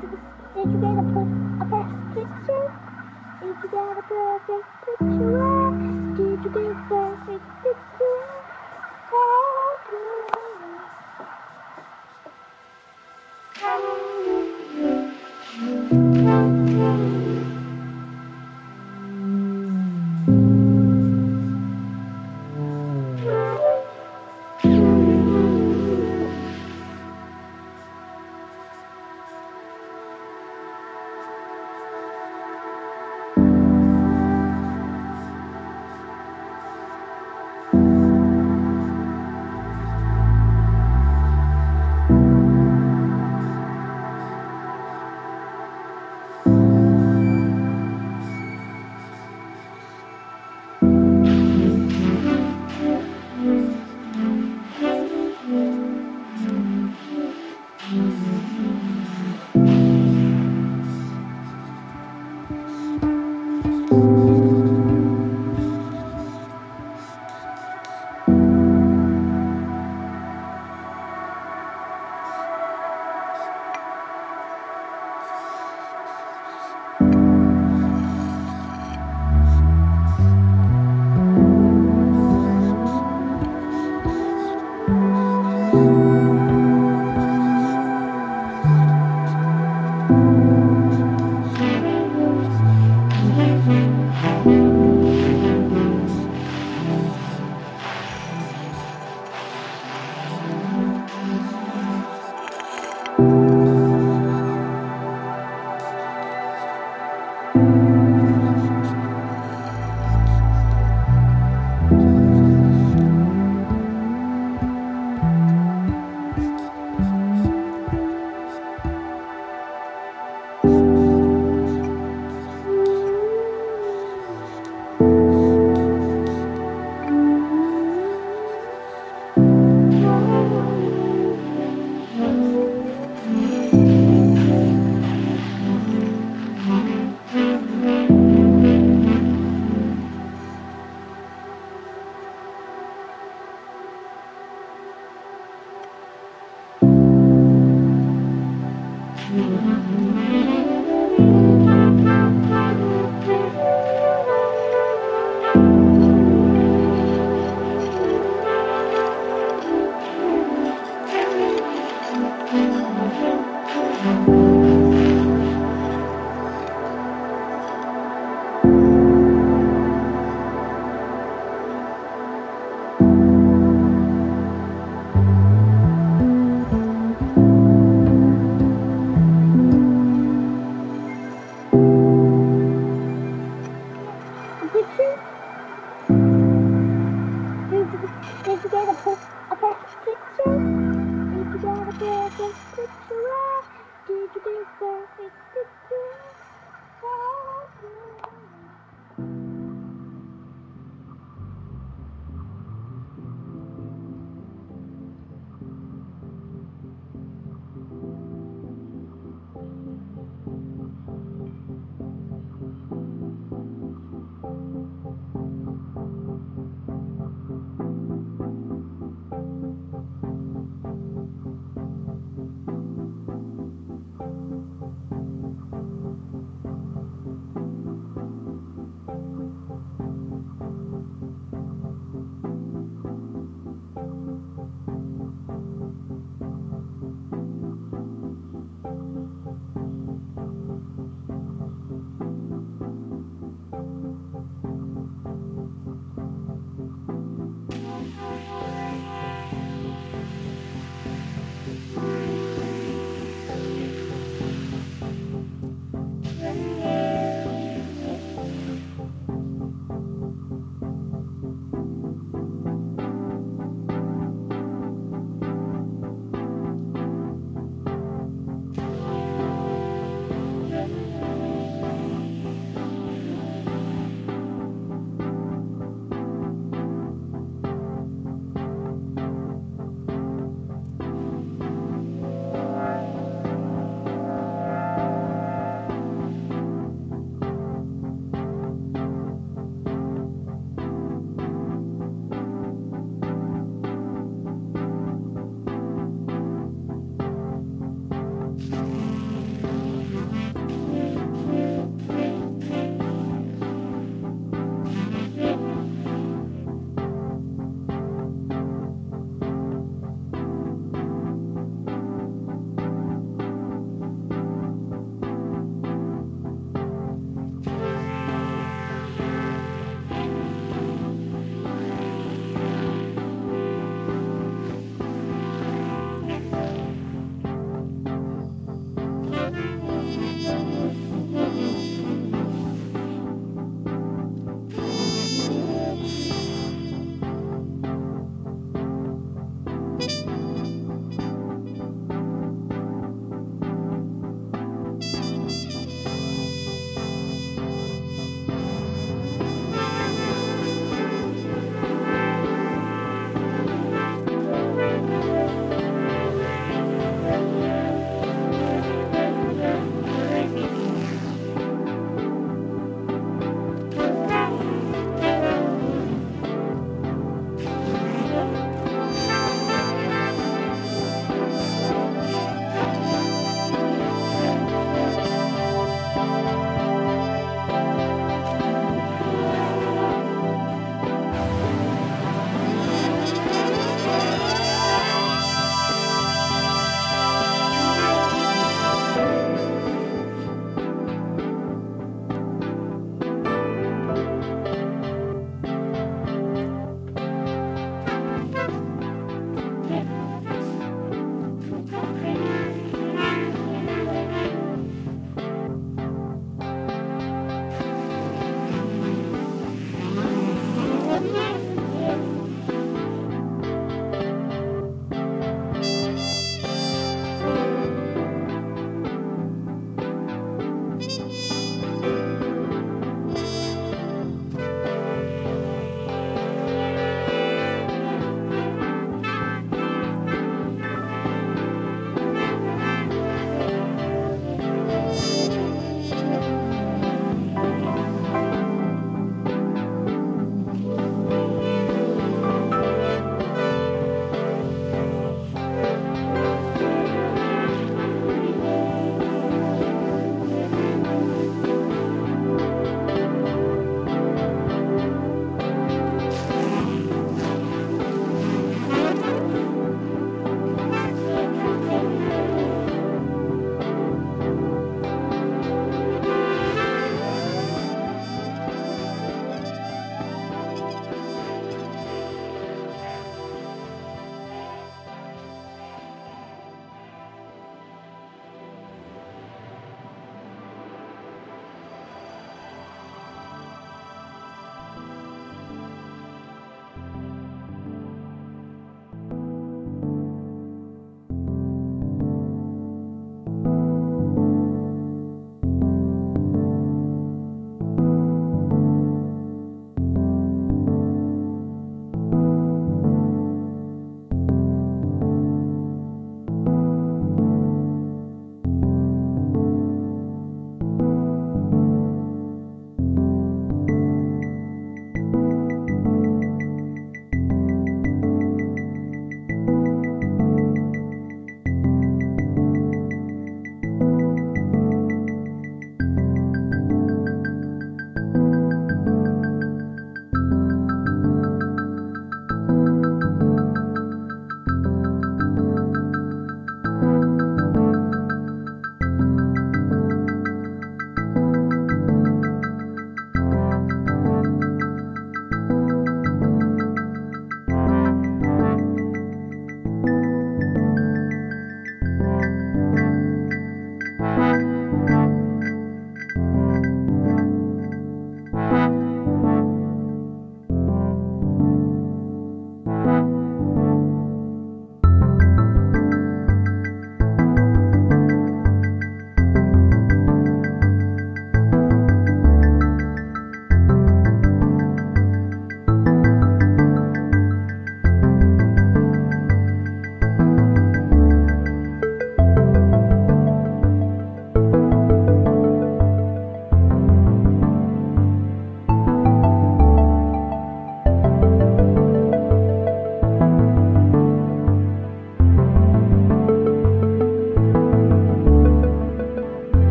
Did you get a, a best picture? Did you get a perfect picture? Did you get a perfect picture? Oh. good.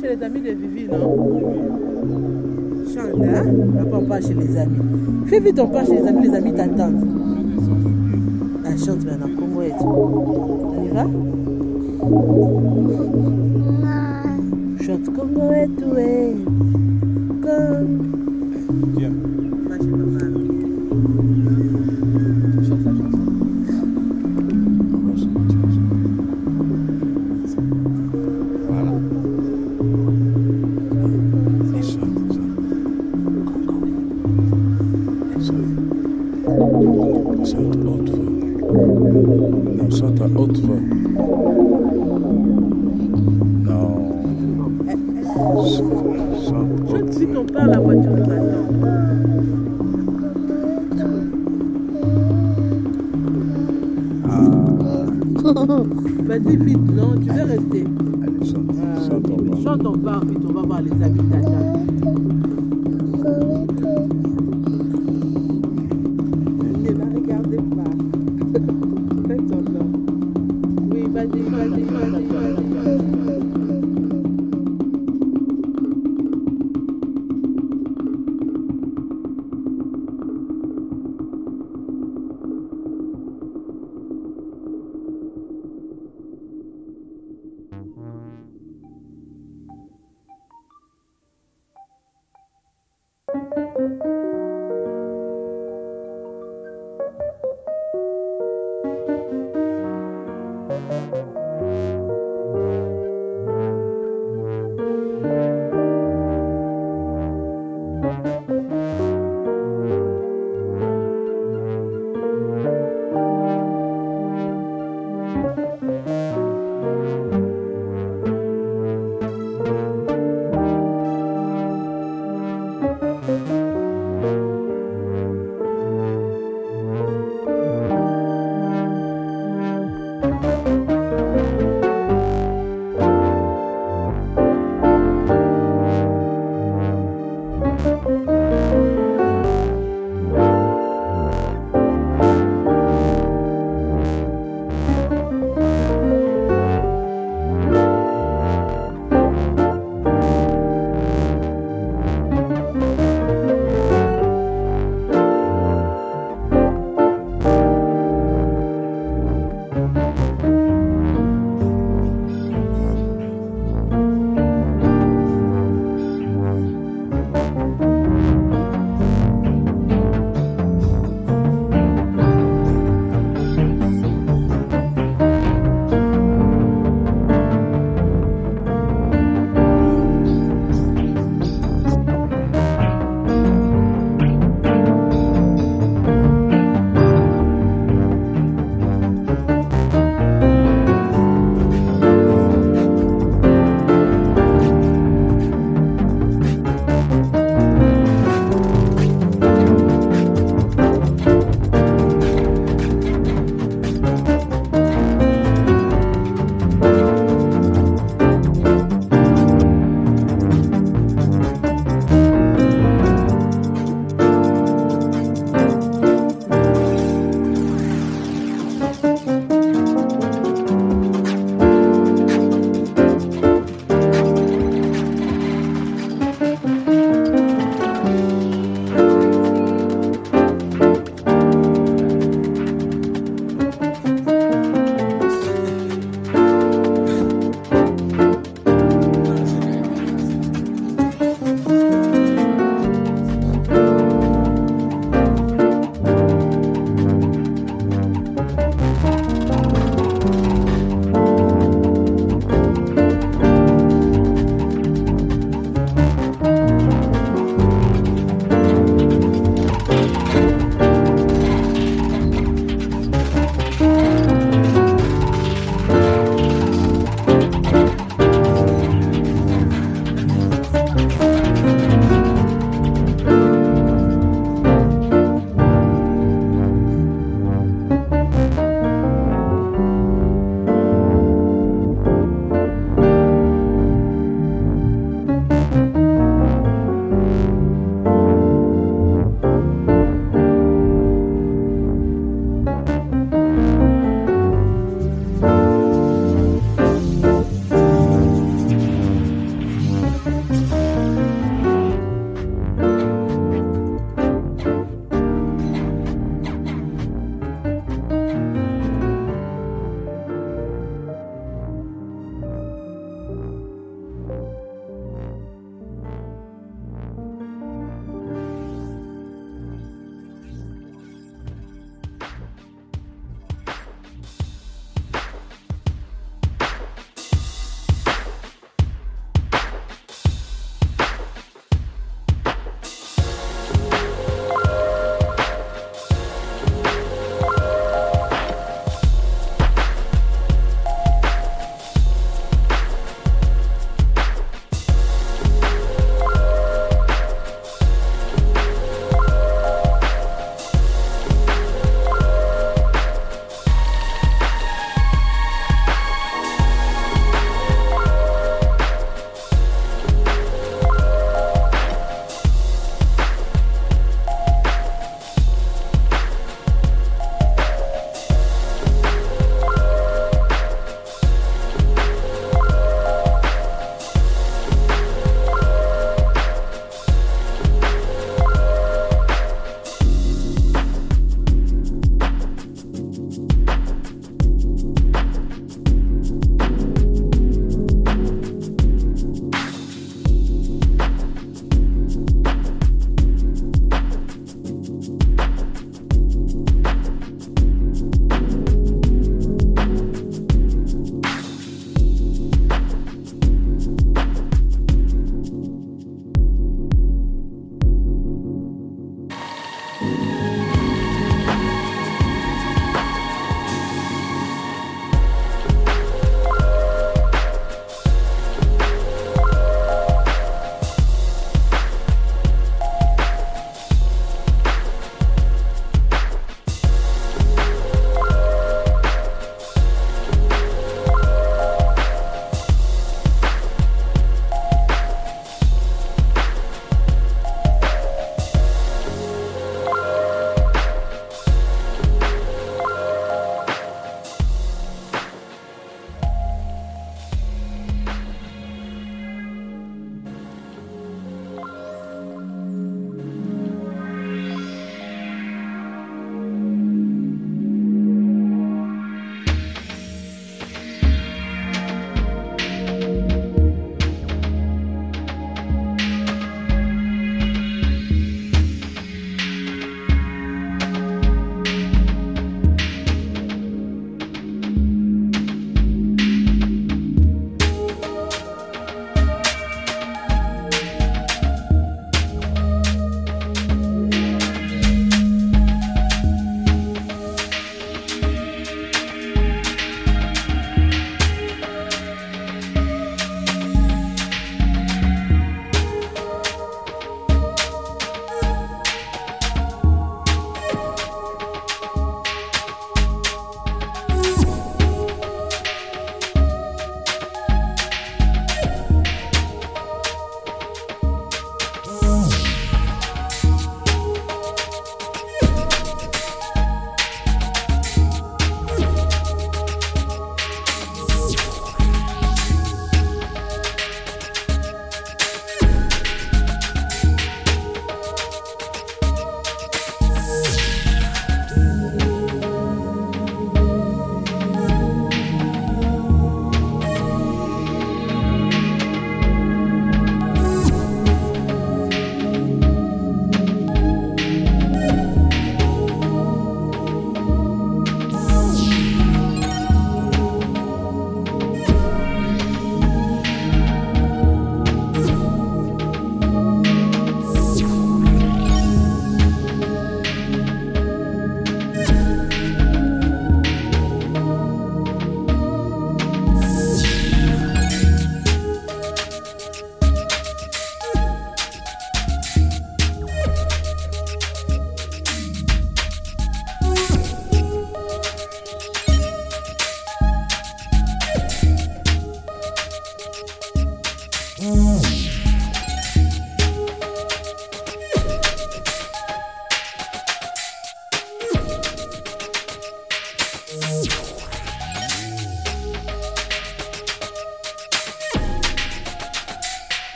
chez les amis de Vivi, non? Chante, hein Après, on part chez les amis. Fais vite, on part chez les amis, les amis t'attendent. Ah, chante maintenant, comment est On y va? Chante, comment est.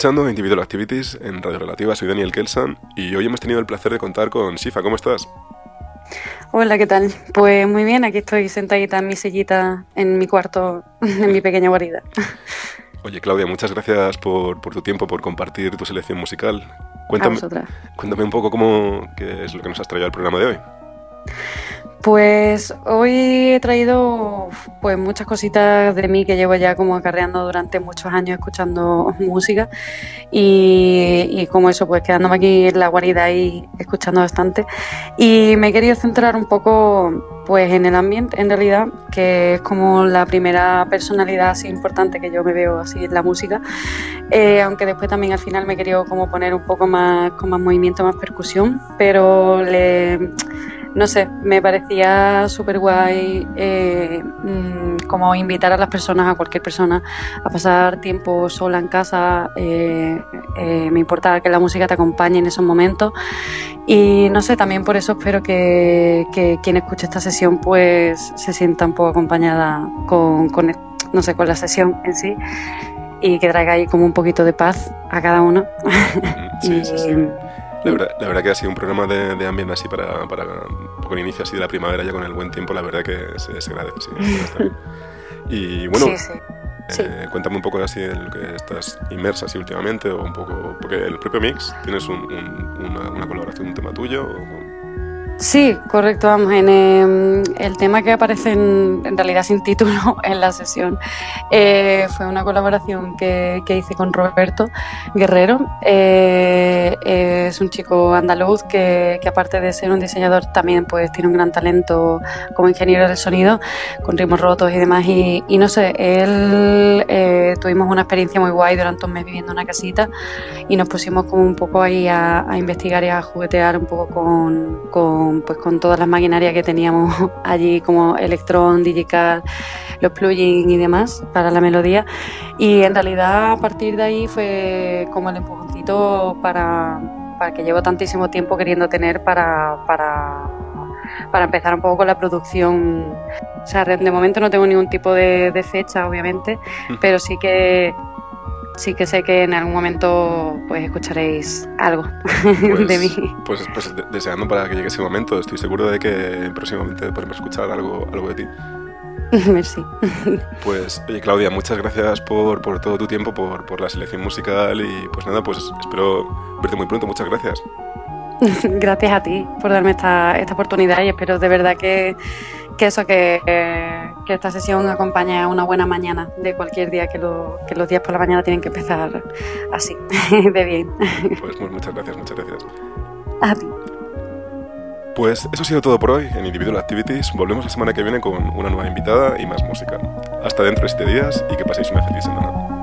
escuchando Individual Activities en Radio Relativa, soy Daniel Kelsan y hoy hemos tenido el placer de contar con Shifa, ¿cómo estás? Hola, ¿qué tal? Pues muy bien, aquí estoy sentadita en mi sillita en mi cuarto, en mi pequeña guarida. Oye Claudia, muchas gracias por, por tu tiempo, por compartir tu selección musical. Cuéntame, cuéntame un poco cómo, qué es lo que nos has traído al programa de hoy. Pues hoy he traído pues muchas cositas de mí que llevo ya como acarreando durante muchos años escuchando música y, como eso pues quedándome aquí en la guarida y escuchando bastante. Y me he querido centrar un poco pues en el ambiente en realidad que es como la primera personalidad así importante que yo me veo así en la música. Eh, aunque después también al final me he querido como poner un poco más con más movimiento más percusión pero le no sé, me parecía súper guay eh, mm, como invitar a las personas, a cualquier persona, a pasar tiempo sola en casa. eh, eh, me importa que la música te acompañe en esos momentos. Y no sé, también por eso espero que, que quien escuche esta sesión pues se sienta un poco acompañada con, con, no sé, con la sesión en sí y que traiga ahí como un poquito de paz a cada uno. Sí, Y- sí, sí. La verdad, la verdad que ha sido un programa de, de ambiente así para, para poco el inicio así de la primavera ya con el buen tiempo, la verdad que se, se agradece. Sí, y bueno, sí, sí. sí. eh, cuéntame un poco así en lo que estás inmersa así últimamente o un poco, porque el propio mix tienes un- un- una, una colaboración, un tema tuyo. o- Sí, correcto, vamos, en em, el tema que aparece en, en realidad sin título en la sesión eh, fue una colaboración que, que hice con Roberto Guerrero. Eh, es un chico andaluz que, que aparte de ser un diseñador también pues tiene un gran talento como ingeniero del sonido, con ritmos rotos y demás. Y, y no sé, él eh, tuvimos una experiencia muy guay durante un mes viviendo en una casita y nos pusimos como un poco ahí a, a investigar y a juguetear un poco con, con, pues, con todas las maquinarias que teníamos allí, como Electron, Digical, los plugins y demás para la melodía. Y en realidad a partir de ahí fue como el empujoncito para, para que llevo tantísimo tiempo queriendo tener para, para, para empezar un poco con la producción. O sea, de momento no tengo ningún tipo de, de fecha, obviamente, pero sí que sí que sé que en algún momento pues escucharéis algo Pues, de mí. Pues, pues de- deseando para que llegue ese momento, estoy seguro de que próximamente podremos escuchar algo, algo de ti. Merci. Pues, oye Claudia, muchas gracias por, por todo tu tiempo, por, por la selección musical y pues nada, pues espero verte muy pronto, muchas gracias. Gracias a ti por darme esta, esta oportunidad y espero de verdad que, que eso, que, eh, que esta sesión acompañe a una buena mañana de cualquier día, que, lo- que los días por la mañana tienen que empezar así, de bien. Pues mu- muchas gracias, muchas gracias. A ti. Pues eso ha sido todo por hoy en Individual Activities. Volvemos la semana que viene con una nueva invitada y más música. Hasta dentro de siete días y que paséis una feliz semana.